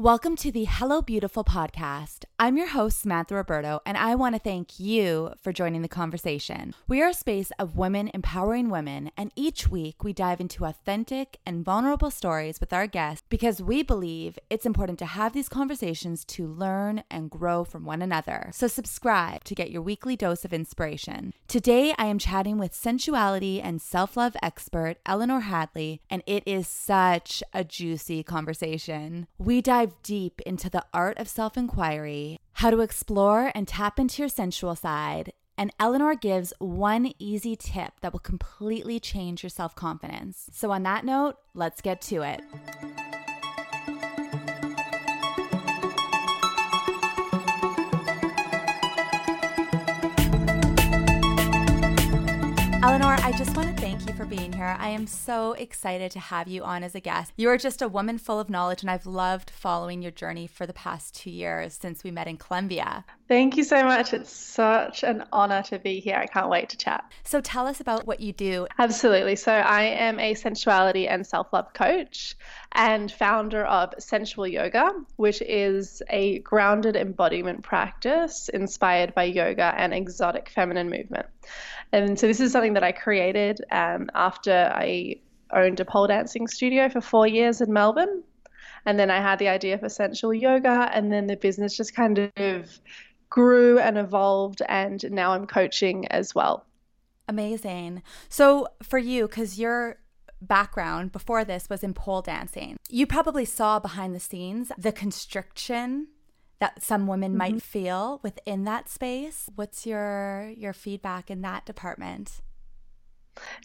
Welcome to the Hello Beautiful podcast. I'm your host, Samantha Roberto, and I want to thank you for joining the conversation. We are a space of women empowering women, and each week we dive into authentic and vulnerable stories with our guests because we believe it's important to have these conversations to learn and grow from one another. So, subscribe to get your weekly dose of inspiration. Today, I am chatting with sensuality and self love expert Eleanor Hadley, and it is such a juicy conversation. We dive deep into the art of self inquiry how to explore and tap into your sensual side. And Eleanor gives one easy tip that will completely change your self confidence. So, on that note, let's get to it. Eleanor, I just want to thank you for being here. I am so excited to have you on as a guest. You are just a woman full of knowledge, and I've loved following your journey for the past two years since we met in Colombia. Thank you so much. It's such an honor to be here. I can't wait to chat. So, tell us about what you do. Absolutely. So, I am a sensuality and self love coach and founder of Sensual Yoga, which is a grounded embodiment practice inspired by yoga and exotic feminine movement. And so this is something that I created um, after I owned a pole dancing studio for four years in Melbourne. And then I had the idea for sensual yoga, and then the business just kind of grew and evolved. And now I'm coaching as well. Amazing. So, for you, because your background before this was in pole dancing, you probably saw behind the scenes the constriction that some women mm-hmm. might feel within that space. What's your your feedback in that department?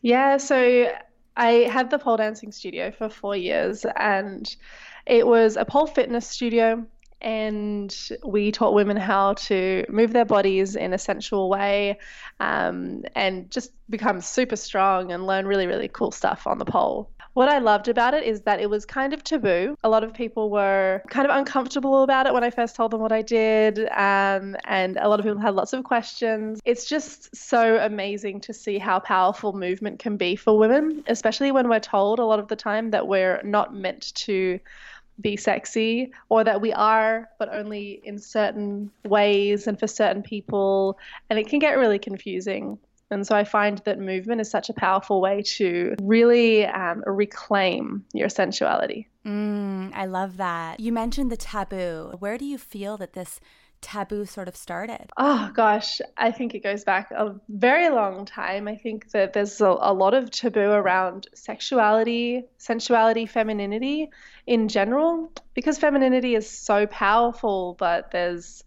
Yeah, so I had the pole dancing studio for 4 years and it was a pole fitness studio and we taught women how to move their bodies in a sensual way um, and just become super strong and learn really, really cool stuff on the pole. What I loved about it is that it was kind of taboo. A lot of people were kind of uncomfortable about it when I first told them what I did, um, and a lot of people had lots of questions. It's just so amazing to see how powerful movement can be for women, especially when we're told a lot of the time that we're not meant to be sexy or that we are but only in certain ways and for certain people and it can get really confusing and so I find that movement is such a powerful way to really um, reclaim your sensuality. Mm, I love that. You mentioned the taboo. Where do you feel that this taboo sort of started? Oh gosh, I think it goes back a very long time. I think that there's a, a, lot of taboo around sexuality, sensuality, femininity in general, because femininity is so powerful, but there's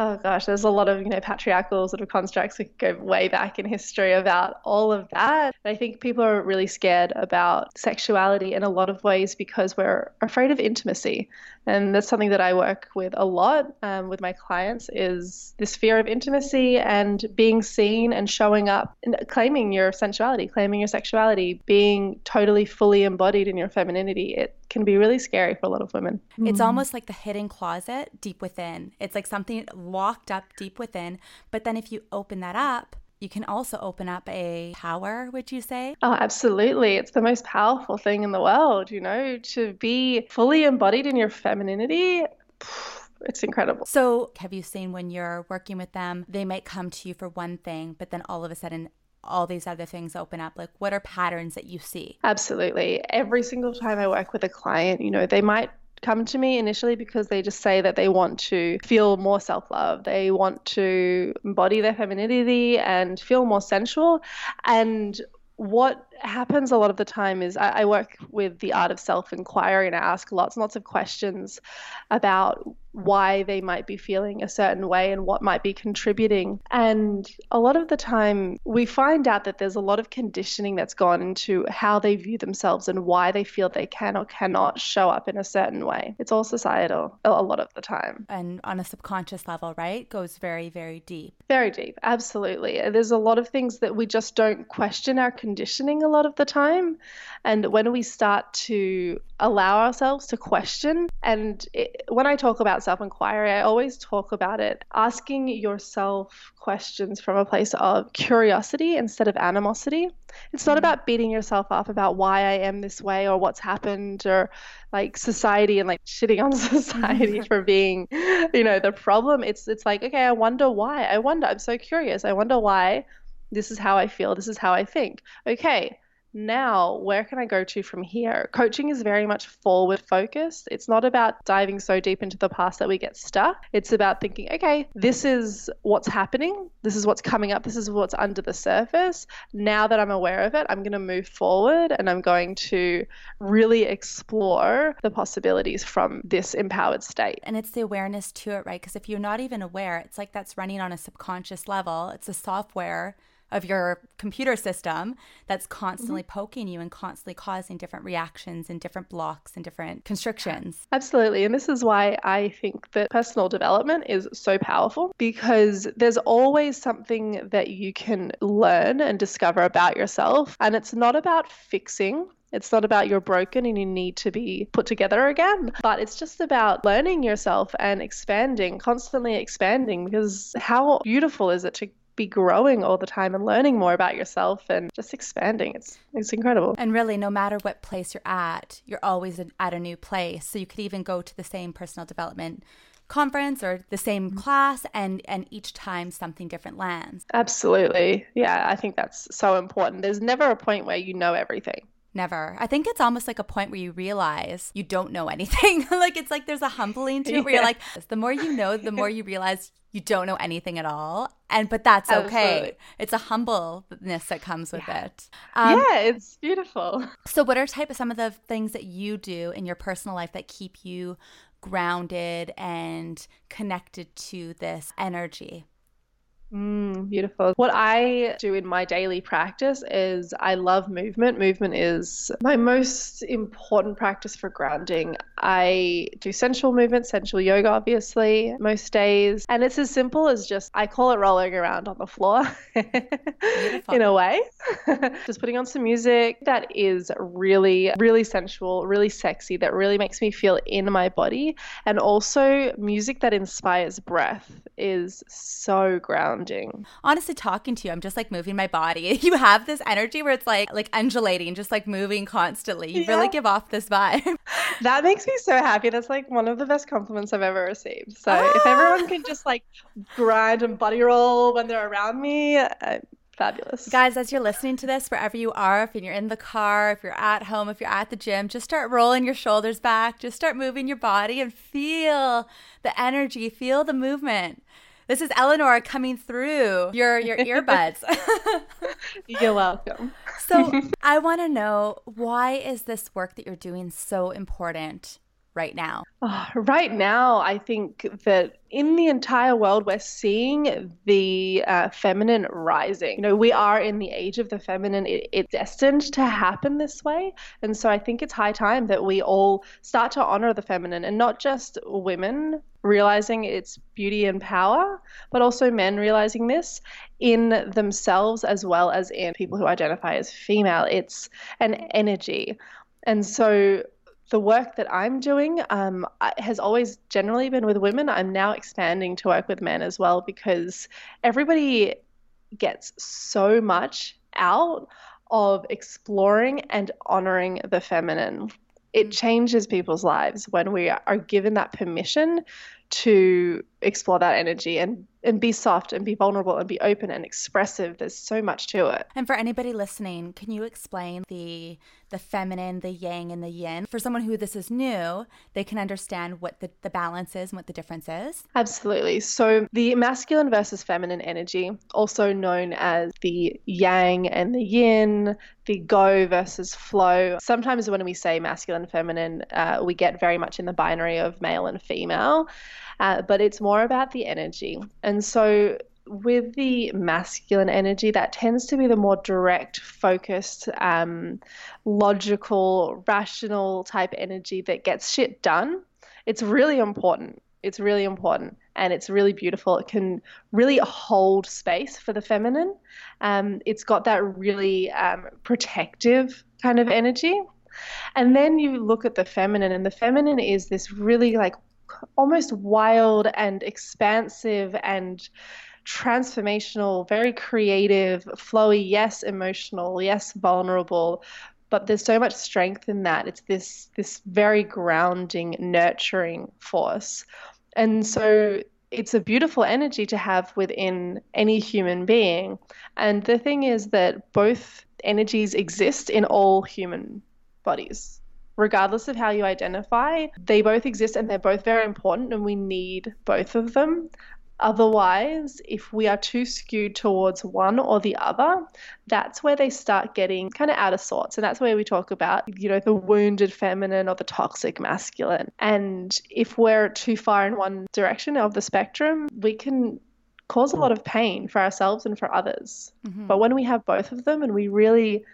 oh gosh, there's a lot of you know patriarchal sort of constructs that go way back in history about all of that. And I think people are really scared about sexuality in a lot of ways because we're afraid of intimacy, and that's something that I work with a lot um, with my clients is this fear of intimacy and being seen and showing up and claiming your sensuality, claiming your sexuality, being totally fully embodied in your femininity. It can be really scary for a lot of women. It's mm. almost like the hidden closet deep within. It's like something locked up deep within. But then if you open that up, you can also open up a power, would you say? Oh, absolutely. It's the most powerful thing in the world, you know, to be fully embodied in your femininity. It's incredible. So, have you seen when you're working with them, they might come to you for one thing, but then all of a sudden all these other things open up? Like, what are patterns that you see? Absolutely. Every single time I work with a client, you know, they might come to me initially because they just say that they want to feel more self love. They want to embody their femininity and feel more sensual. And what happens a lot of the time is I, I work with the art of self inquiry and I ask lots and lots of questions about why they might be feeling a certain way and what might be contributing. And a lot of the time, we find out that there's a lot of conditioning that's gone into how they view themselves and why they feel they can or cannot show up in a certain way. It's all societal a lot of the time. And on a subconscious level, right? Goes very, very deep. Very deep, absolutely. There's a lot of things that we just don't question our conditioning a lot of the time. And when we start to allow ourselves to question, and it, when I talk about self inquiry, I always talk about it asking yourself questions from a place of curiosity instead of animosity. It's not mm-hmm. about beating yourself up about why I am this way or what's happened or like society and like shitting on society for being, you know, the problem. It's it's like, okay, I wonder why. I wonder. I'm so curious. I wonder why this is how I feel. This is how I think. Okay, now where can I go to from here? Coaching is very much forward focused. It's not about diving so deep into the past that we get stuck. It's about thinking, okay, this is what's happening. This is what's coming up. This is what's under the surface. Now that I'm aware of it, I'm going to move forward and I'm going to really explore the possibilities from this empowered state. And it's the awareness to it, right? Because if you're not even aware, it's like that's running on a subconscious level. It's a software of your computer system that's constantly mm-hmm. poking you and constantly causing different reactions and different blocks and different constrictions. Absolutely. And this is why I think that personal development is so powerful because there's always something that you can learn and discover about yourself. And it's not about fixing it's not about you're broken and you need to be put together again, but it's just about learning yourself and expanding, constantly expanding because how beautiful is it to be growing all the time and learning more about yourself and just expanding. It's it's incredible. And really, no matter what place you're at, you're always at a new place. So you could even go to the same personal development conference or the same mm-hmm. class and and each time something different lands. Absolutely. Yeah, I think that's so important. There's never a point where you know everything. Never. I think it's almost like a point where you realize you don't know anything. like it's like there's a humbling to it where yeah. you're like, the more you know, the more you realize you don't know anything at all. And but that's okay. Absolutely. It's a humbleness that comes with yeah. it. Um, yeah, it's beautiful. So what are type of some of the things that you do in your personal life that keep you grounded and connected to this energy? Mm, beautiful. What I do in my daily practice is I love movement. Movement is my most important practice for grounding. I do sensual movement, sensual yoga, obviously, most days. And it's as simple as just, I call it rolling around on the floor in a way. just putting on some music that is really, really sensual, really sexy, that really makes me feel in my body. And also music that inspires breath is so grounding Honestly, talking to you, I'm just like moving my body. You have this energy where it's like like undulating, just like moving constantly. You yeah. really give off this vibe. That makes me so happy. That's like one of the best compliments I've ever received. So ah! if everyone can just like grind and body roll when they're around me, uh, fabulous. Guys, as you're listening to this, wherever you are, if you're in the car, if you're at home, if you're at the gym, just start rolling your shoulders back. Just start moving your body and feel the energy, feel the movement. This is Eleanor coming through your your earbuds. You're welcome. so I want to know why is this work that you're doing so important right now? Oh, right now, I think that in the entire world, we're seeing the uh, feminine rising. You know, we are in the age of the feminine. It, it's destined to happen this way. And so I think it's high time that we all start to honor the feminine and not just women realizing its beauty and power, but also men realizing this in themselves as well as in people who identify as female. It's an energy. And so the work that I'm doing um, has always generally been with women. I'm now expanding to work with men as well because everybody gets so much out of exploring and honoring the feminine. It changes people's lives when we are given that permission to explore that energy and and be soft and be vulnerable and be open and expressive. There's so much to it. And for anybody listening can you explain the the feminine the yang and the yin? For someone who this is new they can understand what the, the balance is and what the difference is. Absolutely. So the masculine versus feminine energy also known as the yang and the yin the go versus flow. Sometimes when we say masculine feminine uh, we get very much in the binary of male and female uh, but it's more about the energy. And so with the masculine energy, that tends to be the more direct, focused, um, logical, rational type energy that gets shit done. It's really important It's really important and it's really beautiful. It can really hold space for the feminine. Um, it's got that really um, protective kind of energy. And then you look at the feminine, and the feminine is this really like almost wild and expansive and transformational, very creative, flowy, yes, emotional, yes, vulnerable, but there's so much strength in that. It's this this very grounding, nurturing force. And so it's a beautiful energy to have within any human being. And the thing is that both energies exist in all human bodies. Regardless of how you identify, they both exist and they're both very important, and we need both of them. Otherwise, if we are too skewed towards one or the other, that's where they start getting kind of out of sorts. And that's where we talk about, you know, the wounded feminine or the toxic masculine. And if we're too far in one direction of the spectrum, we can cause a lot of pain for ourselves and for others. Mm-hmm. But when we have both of them and we really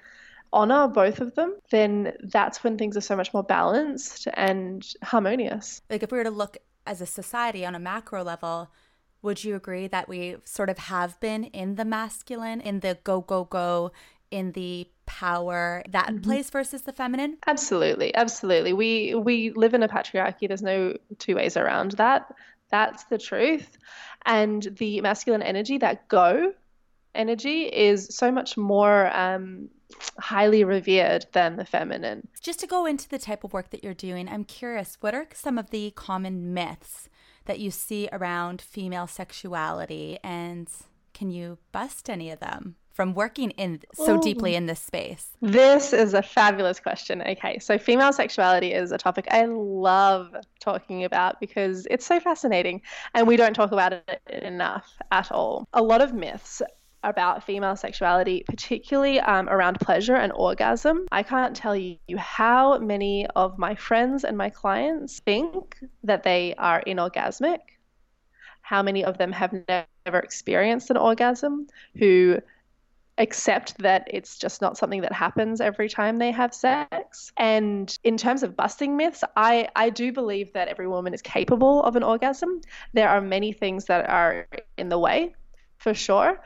honor both of them, then that's when things are so much more balanced and harmonious. Like if we were to look as a society on a macro level, would you agree that we sort of have been in the masculine, in the go, go, go, in the power that mm-hmm. place versus the feminine? Absolutely, absolutely. We we live in a patriarchy. There's no two ways around that. That's the truth. And the masculine energy, that go energy, is so much more um, highly revered than the feminine. Just to go into the type of work that you're doing, I'm curious, what are some of the common myths that you see around female sexuality and can you bust any of them from working in so Ooh. deeply in this space? This is a fabulous question. Okay, so female sexuality is a topic I love talking about because it's so fascinating and we don't talk about it enough at all. A lot of myths about female sexuality, particularly um, around pleasure and orgasm. I can't tell you how many of my friends and my clients think that they are inorgasmic, how many of them have never experienced an orgasm, who accept that it's just not something that happens every time they have sex. And in terms of busting myths, I, I do believe that every woman is capable of an orgasm. There are many things that are in the way, for sure.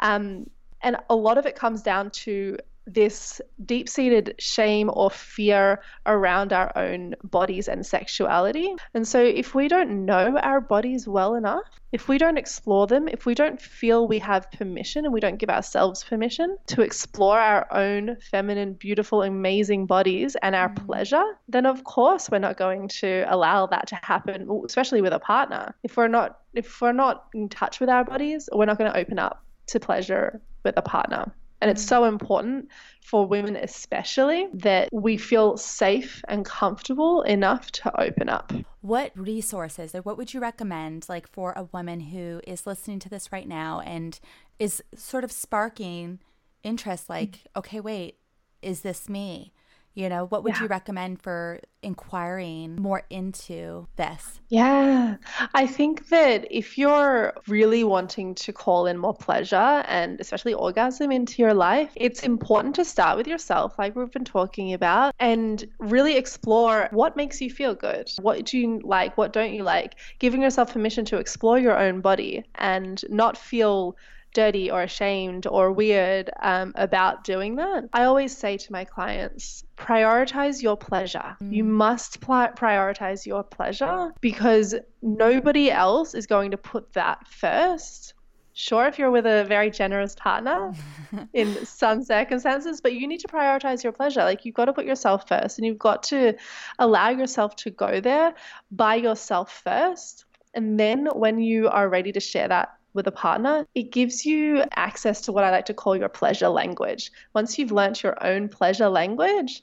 Um, and a lot of it comes down to this deep seated shame or fear around our own bodies and sexuality. And so, if we don't know our bodies well enough, if we don't explore them, if we don't feel we have permission and we don't give ourselves permission to explore our own feminine, beautiful, amazing bodies and our mm. pleasure, then of course we're not going to allow that to happen, especially with a partner. If we're not if we're not in touch with our bodies, we're not going to open up to pleasure with a partner. And it's so important for women, especially, that we feel safe and comfortable enough to open up. What resources or what would you recommend, like for a woman who is listening to this right now and is sort of sparking interest, like, okay, wait, is this me? You know, what would yeah. you recommend for inquiring more into this? Yeah, I think that if you're really wanting to call in more pleasure and especially orgasm into your life, it's important to start with yourself, like we've been talking about, and really explore what makes you feel good. What do you like? What don't you like? Giving yourself permission to explore your own body and not feel dirty or ashamed or weird um, about doing that. I always say to my clients, prioritize your pleasure. Mm. You must pl- prioritize your pleasure because nobody else is going to put that first. Sure, if you're with a very generous partner in some circumstances, but you need to prioritize your pleasure. Like, you've got to put yourself first and you've got to allow yourself to go there by yourself first. And then when you are ready to share that with a partner, it gives you access to what I like to call your pleasure language. Once you've learnt your own pleasure language,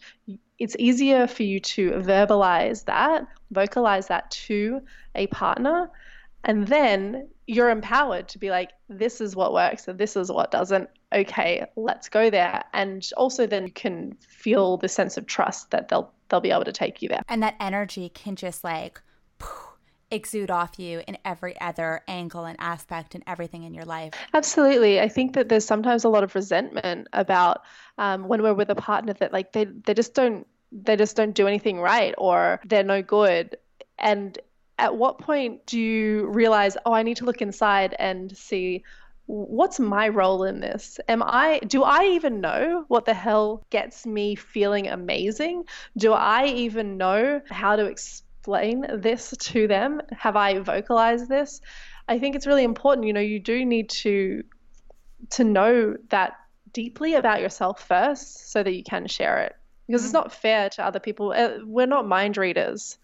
it's easier for you to verbalize that, vocalize that to a partner. And then you're empowered to be like, this is what works and this is what doesn't. Okay, let's go there. And also then you can feel the sense of trust that they'll they'll be able to take you there. And that energy can just like exude off you in every other angle and aspect and everything in your life. Absolutely. I think that there's sometimes a lot of resentment about um, when we're with a partner that like they, they just don't they just don't do anything right or they're no good. And at what point do you realize, oh, I need to look inside and see what's my role in this? Am I do I even know what the hell gets me feeling amazing? Do I even know how to explain this to them? Have I vocalized this? I think it's really important, you know, you do need to to know that deeply about yourself first so that you can share it because mm-hmm. it's not fair to other people. Uh, we're not mind readers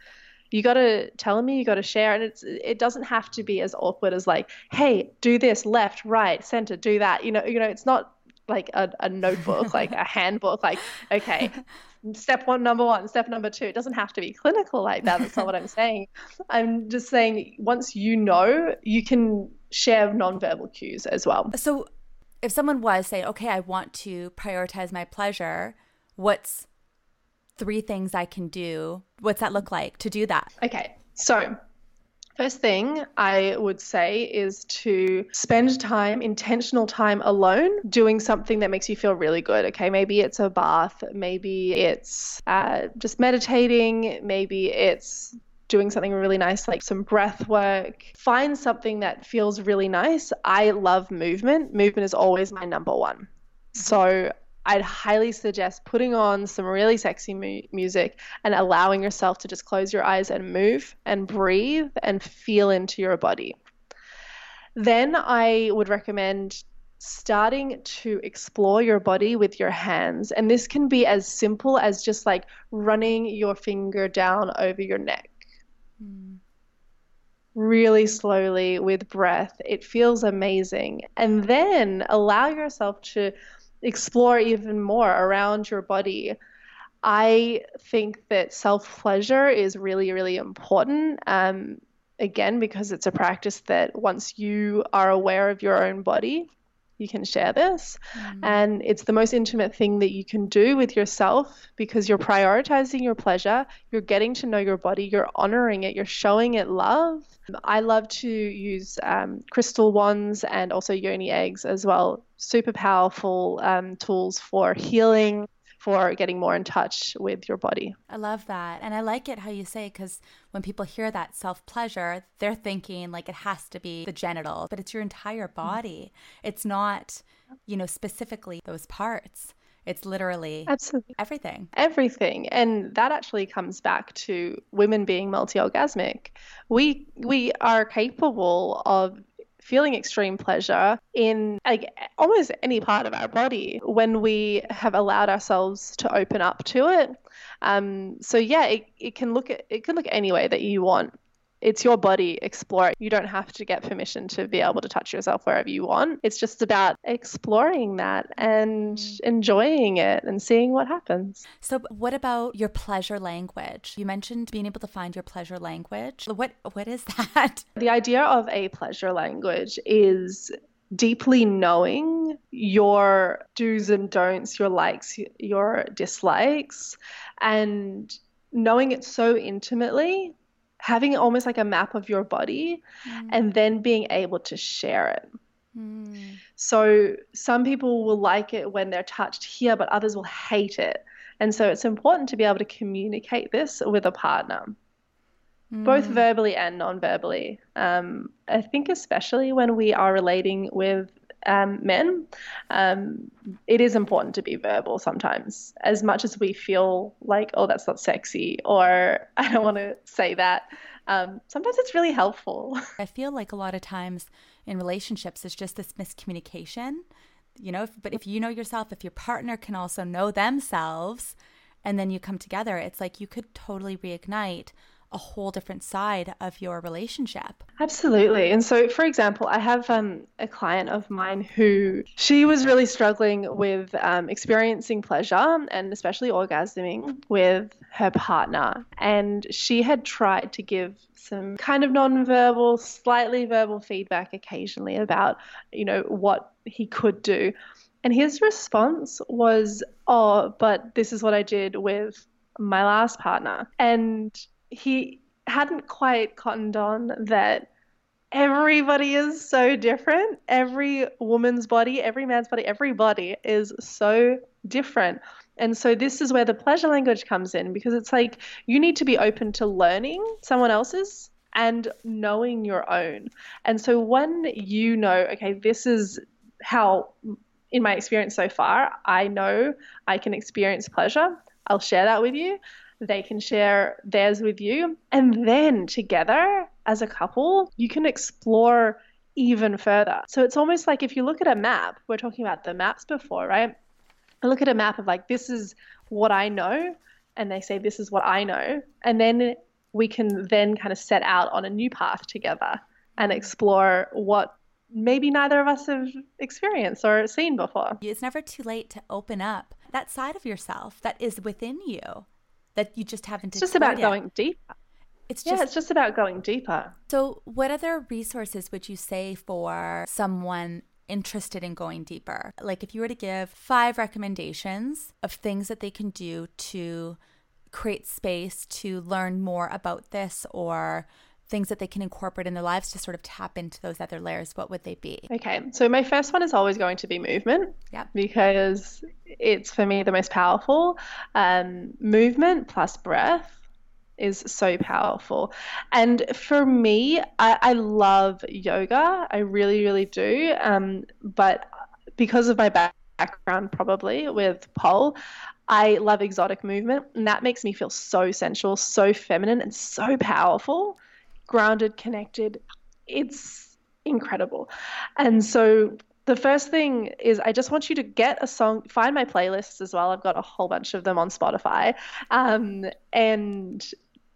you got to tell me you got to share and it's it doesn't have to be as awkward as like hey do this left right center do that you know you know it's not like a, a notebook like a handbook like okay step one number one step number two it doesn't have to be clinical like that that's not what i'm saying i'm just saying once you know you can share nonverbal cues as well so if someone was saying okay i want to prioritize my pleasure what's three things I can do. What's that look like to do that? Okay. So, First thing I would say is to spend time, intentional time alone, doing something that makes you feel really good. Okay, maybe it's a bath, maybe it's uh, just meditating, maybe it's doing something really nice like some breath work. Find something that feels really nice. I love movement. Movement is always my number one. So I'd highly suggest putting on some really sexy mu- music and allowing yourself to just close your eyes and move and breathe and feel into your body. Then I would recommend starting to explore your body with your hands. And this can be as simple as just like running your finger down over your neck. Mm. Really slowly with breath. It feels amazing. And then allow yourself to explore even more around your body. I think that self pleasure is really, really important. Um, again, because it's a practice that once you are aware of your own body, you can share this. Mm. And it's the most intimate thing that you can do with yourself because you're prioritizing your pleasure, you're getting to know your body, you're honoring it, you're showing it love. I love to use um, crystal wands and also yoni eggs as well. Super powerful um, tools for healing, for getting more in touch with your body. I love that. And I like it how you say, because when people hear that self pleasure, they're thinking like it has to be the genital, but it's your entire mm. body. It's not, you know, specifically those parts. It's literally Absolutely. everything. Everything. And that actually comes back to women being multi-orgasmic. We we are capable of feeling extreme pleasure in like almost any part of our body when we have allowed ourselves to open up to it. Um, so yeah, it, it can look at, it can look any way that you want it's your body, explore it. You don't have to get permission to be able to touch yourself wherever you want. It's just about exploring that and mm. enjoying it and seeing what happens. So, what about your pleasure language? You mentioned being able to find your pleasure language. What what is that? The idea of a pleasure language is deeply knowing your do's and don'ts, your likes, your dislikes, and knowing it so intimately having almost like a map of your body mm. and then being able to share it. Mm. So some people will like it when they're touched here, but others will hate it. And so it's important to be able to communicate this with a partner, mm. both verbally and non verbally. Um, I think, especially when we are relating with um, men, um, it is important to be verbal sometimes. As much as we feel like, oh, that's not sexy, or I don't want to say that, um, sometimes it's really helpful. I feel like a lot of times in relationships, it's just this miscommunication, you know, if, but if you know yourself, if your partner can also know themselves, and then you come together, it's like you could totally reignite a whole different side of your relationship. Absolutely. And so, for example, I have um, a client of mine who she was really struggling with um, experiencing pleasure and especially orgasming with her partner. And she had tried to give some kind of non-verbal, slightly verbal feedback occasionally about, you know, what he could do. And his response was, Oh, but this is what I did with my last partner. And he hadn't quite cottoned on that everybody is so different. Every woman's body, every man's body, every body is so different. And so this is where the pleasure language comes in because it's like you need to be open to learning someone else's and knowing your own. And so when you know, okay, this is how, in my experience so far, I know I can experience pleasure, I'll share that with you. They can share theirs with you. And then together as a couple, you can explore even further. So it's almost like if you look at a map, we're talking about the maps before, right? I look at a map of like, this is what I know. And they say, this is what I know. And then we can then kind of set out on a new path together and explore what maybe neither of us have experienced or seen before. It's never too late to open up that side of yourself that is within you that you just haven't. It's just about yet. going deeper. It's just, yeah, it's just about going deeper. So, what other resources would you say for someone interested in going deeper? Like, if you were to give five recommendations of things that they can do to create space to learn more about this or things that they can incorporate in their lives to sort of tap into those other layers, what would they be? Okay, so my first one is always going to be movement. Yeah. Because it's for me the most powerful. Um, movement plus breath is so powerful. And for me, I, I love yoga. I really, really do. Um, but because of my background, probably with pole, I love exotic movement, and that makes me feel so sensual, so feminine, and so powerful grounded, connected. It's incredible. And so the first thing is I just want you to get a song, find my playlists as well. I've got a whole bunch of them on Spotify, um, and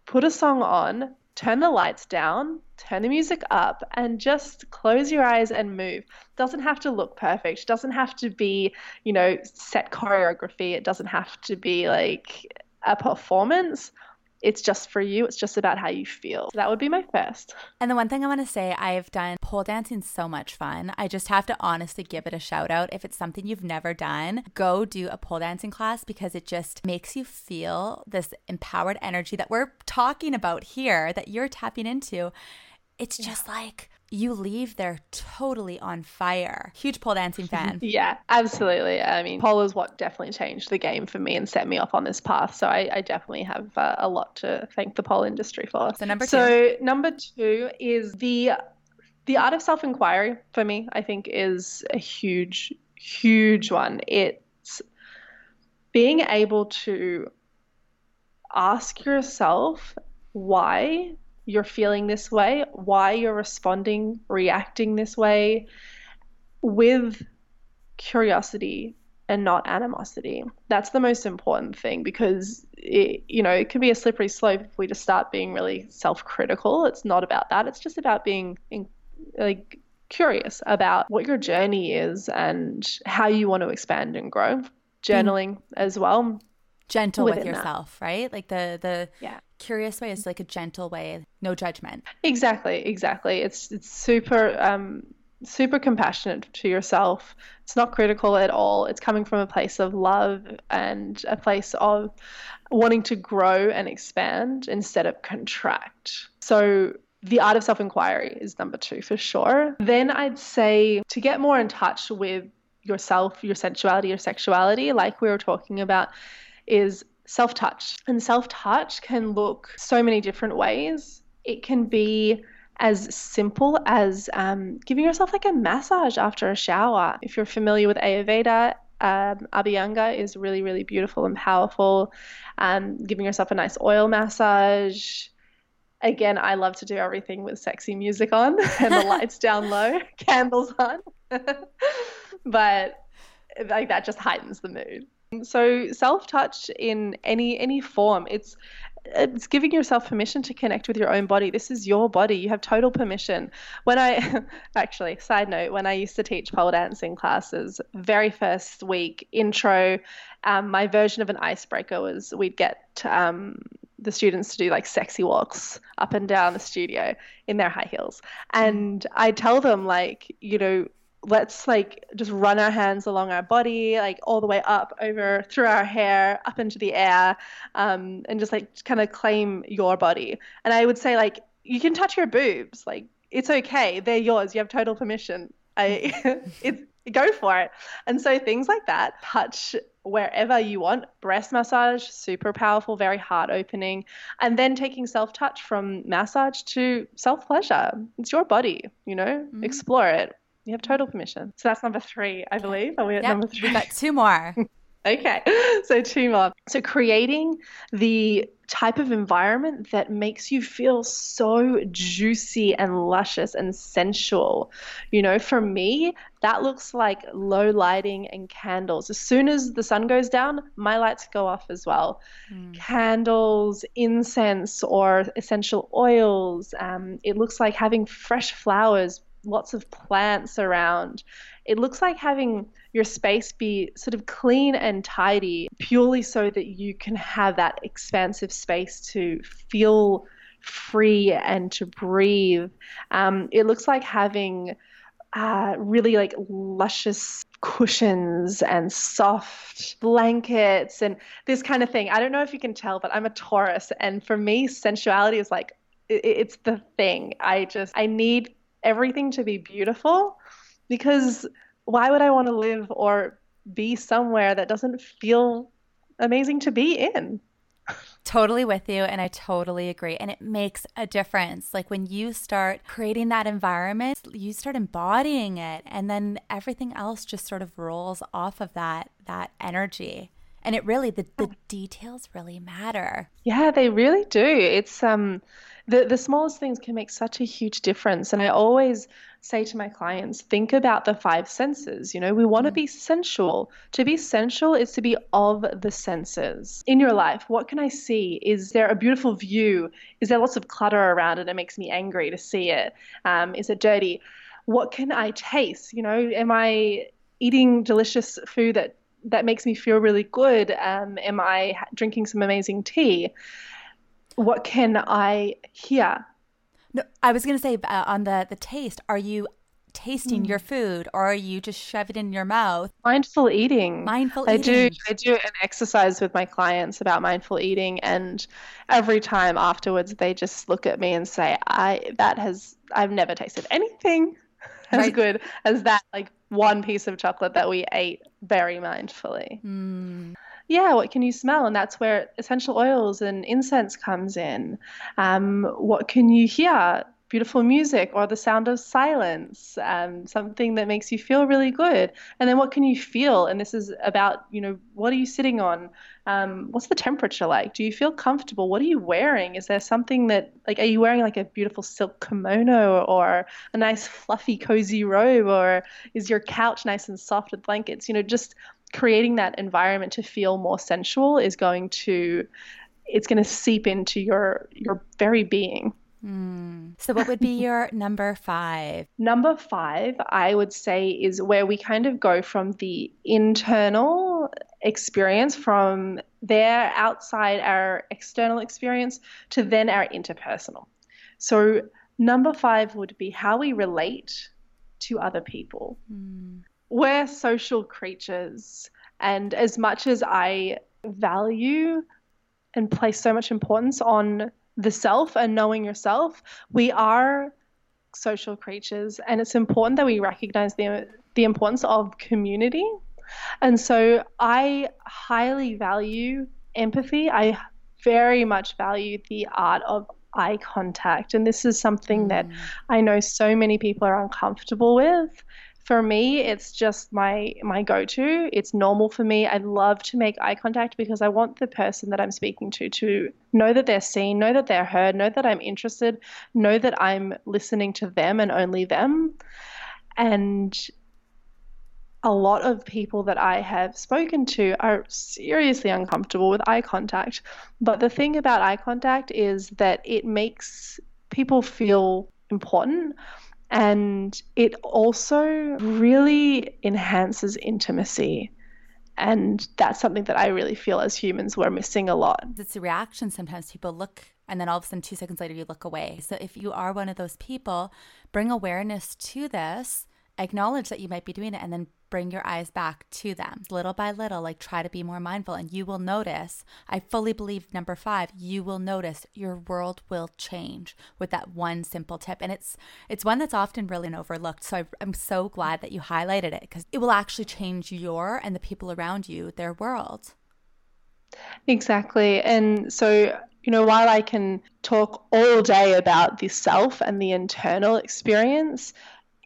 put a song on, turn the lights down, turn the music up, and just close your eyes and move. Doesn't have to look perfect. Doesn't have to be, you know, set choreography. It doesn't have to be like a performance it's just for you. It's just about how you feel. That would be my first. And the one thing I want to say, I've done pole dancing so much fun. I just have to honestly give it a shout out. If it's something you've never done, go do a pole dancing class because it just makes you feel this empowered energy that we're talking about here, that you're tapping into. It's just yeah. like you leave there totally on fire. Huge pole dancing fan. yeah, absolutely. I mean, pole is what definitely changed the game for me and set me off on this path. So I, I definitely have uh, a lot to thank the pole industry for. So number two. So number two is the the art of self inquiry for me. I think is a huge, huge one. It's being able to ask yourself why you're feeling this way, why you're responding, reacting this way with curiosity and not animosity. That's the most important thing because it, you know, it can be a slippery slope if we just start being really self-critical. It's not about that. It's just about being in, like curious about what your journey is and how you want to expand and grow. Journaling mm. as well. Gentle with yourself, that. right? Like the the yeah curious way is like a gentle way, no judgment. Exactly, exactly. It's it's super um super compassionate to yourself. It's not critical at all. It's coming from a place of love and a place of wanting to grow and expand instead of contract. So the art of self inquiry is number two for sure. Then I'd say to get more in touch with yourself, your sensuality, your sexuality, like we were talking about, is self touch. And self touch can look so many different ways. It can be as simple as um, giving yourself like a massage after a shower. If you're familiar with Ayurveda, um, Abhyanga is really, really beautiful and powerful. Um, giving yourself a nice oil massage. Again, I love to do everything with sexy music on and the lights down low, candles on. but like that just heightens the mood. So self-touch in any any form, it's it's giving yourself permission to connect with your own body. This is your body. You have total permission. When I actually, side note, when I used to teach pole dancing classes, very first week intro, um, my version of an icebreaker was we'd get um, the students to do like sexy walks up and down the studio in their high heels, and I tell them like, you know let's like just run our hands along our body, like all the way up over through our hair, up into the air, um, and just like kind of claim your body. And I would say like you can touch your boobs, like it's okay, they're yours. You have total permission. I it's go for it. And so things like that, touch wherever you want. Breast massage, super powerful, very heart opening. And then taking self touch from massage to self pleasure. It's your body, you know, mm-hmm. explore it. You have total permission. So that's number three, I believe. Are we at yep, number three? We got two more. okay, so two more. So creating the type of environment that makes you feel so juicy and luscious and sensual. You know, for me, that looks like low lighting and candles. As soon as the sun goes down, my lights go off as well. Mm. Candles, incense, or essential oils. Um, it looks like having fresh flowers, lots of plants around. It looks like having your space be sort of clean and tidy purely so that you can have that expansive space to feel free and to breathe. Um, it looks like having uh, really like luscious cushions and soft blankets and this kind of thing. I don't know if you can tell, but I'm a Taurus, and for me, sensuality is like it's the thing. I just I need everything to be beautiful because why would I want to live or be somewhere that doesn't feel amazing to be in? Totally with you. And I totally agree. And it makes a difference. Like when you start creating that environment, you start embodying it. And then everything else just sort of rolls off of that, that energy. And it really, the, the details really matter. Yeah, they really do. It's, um, the, the smallest things can make such a huge difference. And I always say to my clients, think about the five senses. You know, we want to mm. be sensual. To be sensual is to be of the senses. In your life, what can I see? Is there a beautiful view? Is there lots of clutter around it that makes me angry to see it? Um, is it dirty? What can I taste? You know, am I eating delicious food that that makes me feel really good? Um, am I drinking some amazing tea? what can I hear? No, I was going to say uh, on the the taste. Are you tasting mm. your food, or are you just shove it in your mouth? Mindful eating. Mindful I eating. do. I do an exercise with my clients about mindful eating, and every time afterwards, they just look at me and say, "I that has I've never tasted anything." As right. good as that, like one piece of chocolate that we ate very mindfully. Mm yeah, what can you smell? And that's where essential oils and incense comes in. Um, what can you hear? Beautiful music or the sound of silence, um, something that makes you feel really good. And then what can you feel? And this is about, you know, what are you sitting on? Um, what's the temperature like? Do you feel comfortable? What are you wearing? Is there something that, like, are you wearing like a beautiful silk kimono or a nice fluffy, cozy robe? Or is your couch nice and soft with blankets? You know, just creating that environment to feel more sensual is going to it's going to seep into your your very being. Mm. So, what would be your number five? Number five, I would say, is where we kind of go from the internal experience, from there outside our external experience, to then our interpersonal. So, number five would be how we relate to other people. Mm we're social creatures. And as much as I value and place so much importance on the self and knowing yourself, we are social creatures. And it's important that we recognize the, the importance of community. And so I highly value empathy. I very much value the art of eye contact. And this is something that mm. I know so many people are uncomfortable with for me it's just my my go-to. It's normal for me. I love to make eye contact because i want the person that i'm speaking to to know that they're seen know that they're heard know that i'm interested know that i'm listening to them and only them. And a lot of people that I have spoken to are seriously uncomfortable with eye contact. But the thing about eye contact is that it makes people feel important and it also really enhances intimacy. And that's something that I really feel as humans we're missing a lot. It's a reaction. Sometimes people look and then all of a sudden, two seconds later, you look away. So if you are one of those people, bring awareness to this acknowledge that you might be doing it and then bring your eyes back to them little by little like try to be more mindful and you will notice i fully believe number 5 you will notice your world will change with that one simple tip. And it's it's one that's often really overlooked. So I, i'm so glad that you highlighted it because it will actually change your and the people around you their world. Exactly. And so you know, while I can talk all day about the self and the internal experience,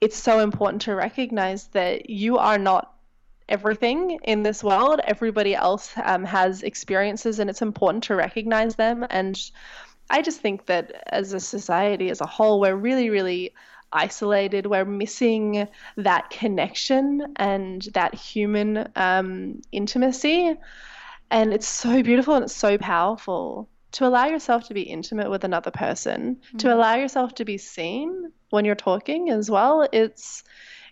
it's so important to recognize that you are not everything in this world. Everybody else um, has experiences, and it's important to recognize them. And I just think that as a society as a whole, we're really, really isolated. We're missing that connection and that human um, intimacy. And it's so beautiful and it's so powerful to allow yourself to be intimate with another person, mm-hmm. to allow yourself to be seen when you're talking as well. It's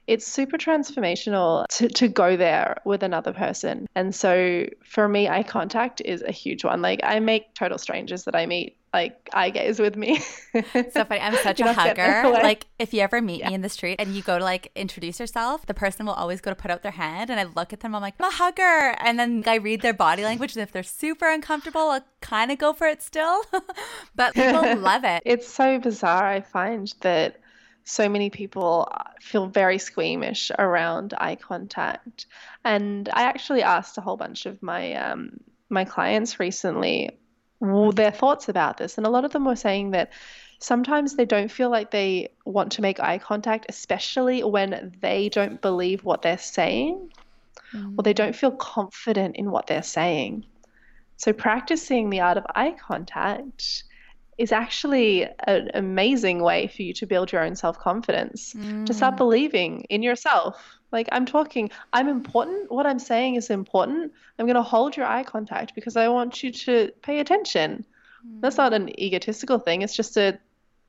it's super transformational to, to go there with another person. And so for me, eye contact is a huge one. Like I make total strangers that I meet like eye gaze with me. so funny. I'm such a hugger. Like if you ever meet yeah. me in the street and you go to like introduce yourself, the person will always go to put out their hand and I look at them, I'm like, I'm a hugger. And then I read their body language. And if they're super uncomfortable, I'll kind of go for it still. but people love it. It's so bizarre. I find that so many people feel very squeamish around eye contact. And I actually asked a whole bunch of my um, my clients recently their thoughts about this. And a lot of them were saying that sometimes they don't feel like they want to make eye contact, especially when they don't believe what they're saying mm. or they don't feel confident in what they're saying. So, practicing the art of eye contact is actually an amazing way for you to build your own self confidence, mm. to start mm. believing in yourself. Like I'm talking, I'm important. What I'm saying is important. I'm going to hold your eye contact because I want you to pay attention. Mm. That's not an egotistical thing. It's just a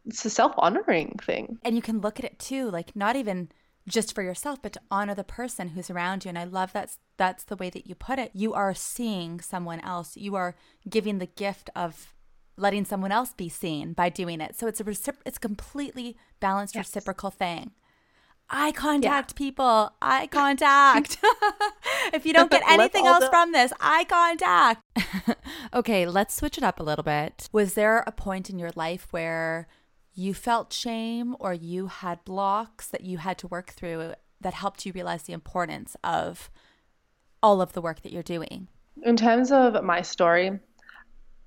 it's a self-honoring thing. And you can look at it too, like not even just for yourself, but to honor the person who's around you. And I love that's that's the way that you put it. You are seeing someone else. You are giving the gift of letting someone else be seen by doing it. So it's a recipro- it's completely balanced yes. reciprocal thing. Eye contact, yeah. people. Eye contact. if you don't get anything else the- from this, eye contact. okay, let's switch it up a little bit. Was there a point in your life where you felt shame or you had blocks that you had to work through that helped you realize the importance of all of the work that you're doing? In terms of my story,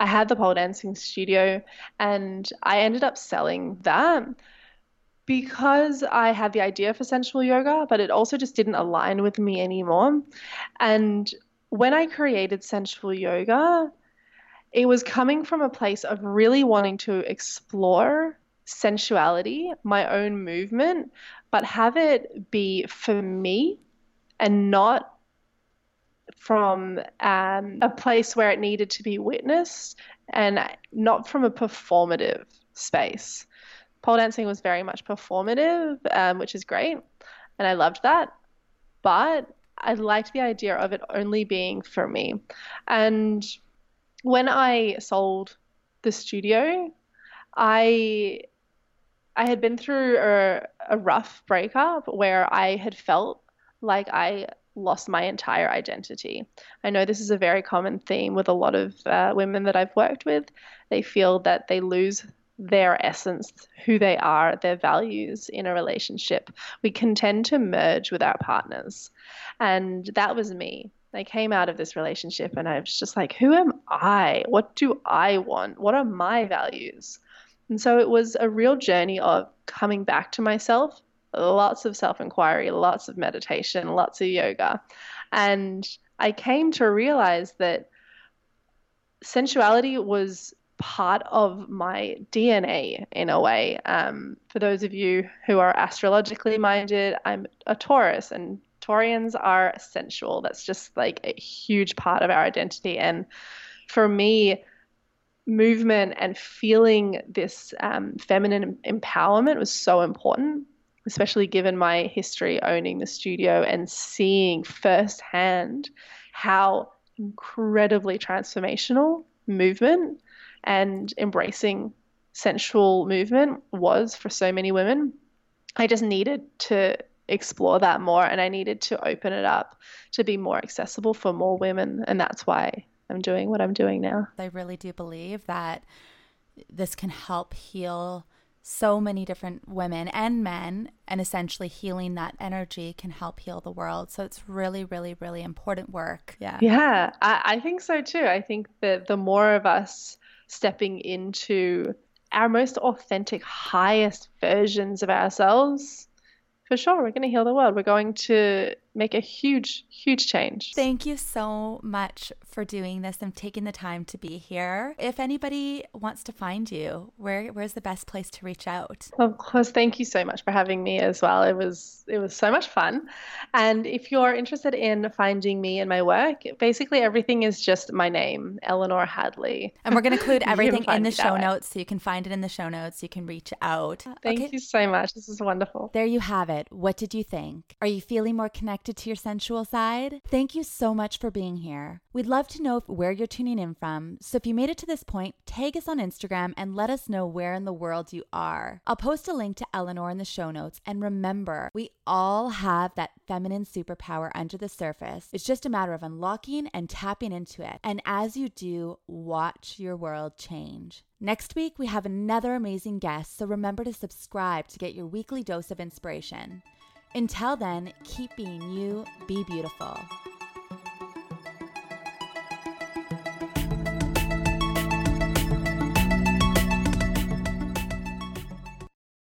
I had the pole dancing studio and I ended up selling that because I had the idea for sensual yoga, but it also just didn't align with me anymore. And when I created sensual yoga, it was coming from a place of really wanting to explore sensuality, my own movement, but have it be for me and not from um, a place where it needed to be witnessed and not from a performative space pole dancing was very much performative, um, which is great, and I loved that. But I liked the idea of it only being for me. And when I sold the studio, I I had been through a, a rough breakup where I had felt like I lost my entire identity. I know this is a very common theme with a lot of uh, women that I've worked with. They feel that they lose their essence, who they are, their values in a relationship. We can tend to merge with our partners. And that was me. I came out of this relationship and I was just like, who am I? What do I want? What are my values? And so it was a real journey of coming back to myself, lots of self inquiry, lots of meditation, lots of yoga. And I came to realize that sensuality was part of my DNA in a way. Um, for those of you who are astrologically minded, I'm a Taurus, and Taurians are sensual. That's just like a huge part of our identity. And for me, movement and feeling this um, feminine empowerment was so important, especially given my history owning the studio and seeing firsthand how incredibly transformational movement and embracing sensual movement was for so many women. I just needed to explore that more and I needed to open it up to be more accessible for more women. And that's why I'm doing what I'm doing now. I really do believe that this can help heal so many different women and men and essentially healing that energy can help heal the world. So it's really really really important work. Yeah. Yeah I, I think so too. I think that the more of us stepping into our most authentic highest versions of ourselves for sure we're going to heal the world. We're going to make a huge, huge change. Thank you so much for doing this and taking the time to be here. If anybody wants to find you, where where's the best place to reach out? Of course, thank you so much for having me as well. It was it was so much fun. And if you're interested in finding me and my work, basically everything is just my name, Eleanor Hadley. And we're going to include everything in the show notes so you can find it in the show notes. You can reach out. Thank okay. you so much. This is wonderful. There you have it. What did you think? Are you feeling more connected connected to your sensual side? Thank you so much for being here. We'd love to know where you're tuning in from, so if you made it to this point, tag us on Instagram and let us know where in the world you are. I'll post a link to Eleanor in the show notes, and remember, we all have that feminine superpower under the surface. It's just a matter of unlocking and tapping into it. And as you do, watch your world change. Next week, we have another amazing guest, so remember to subscribe to get your weekly dose of inspiration. Until then, keep being you, be beautiful.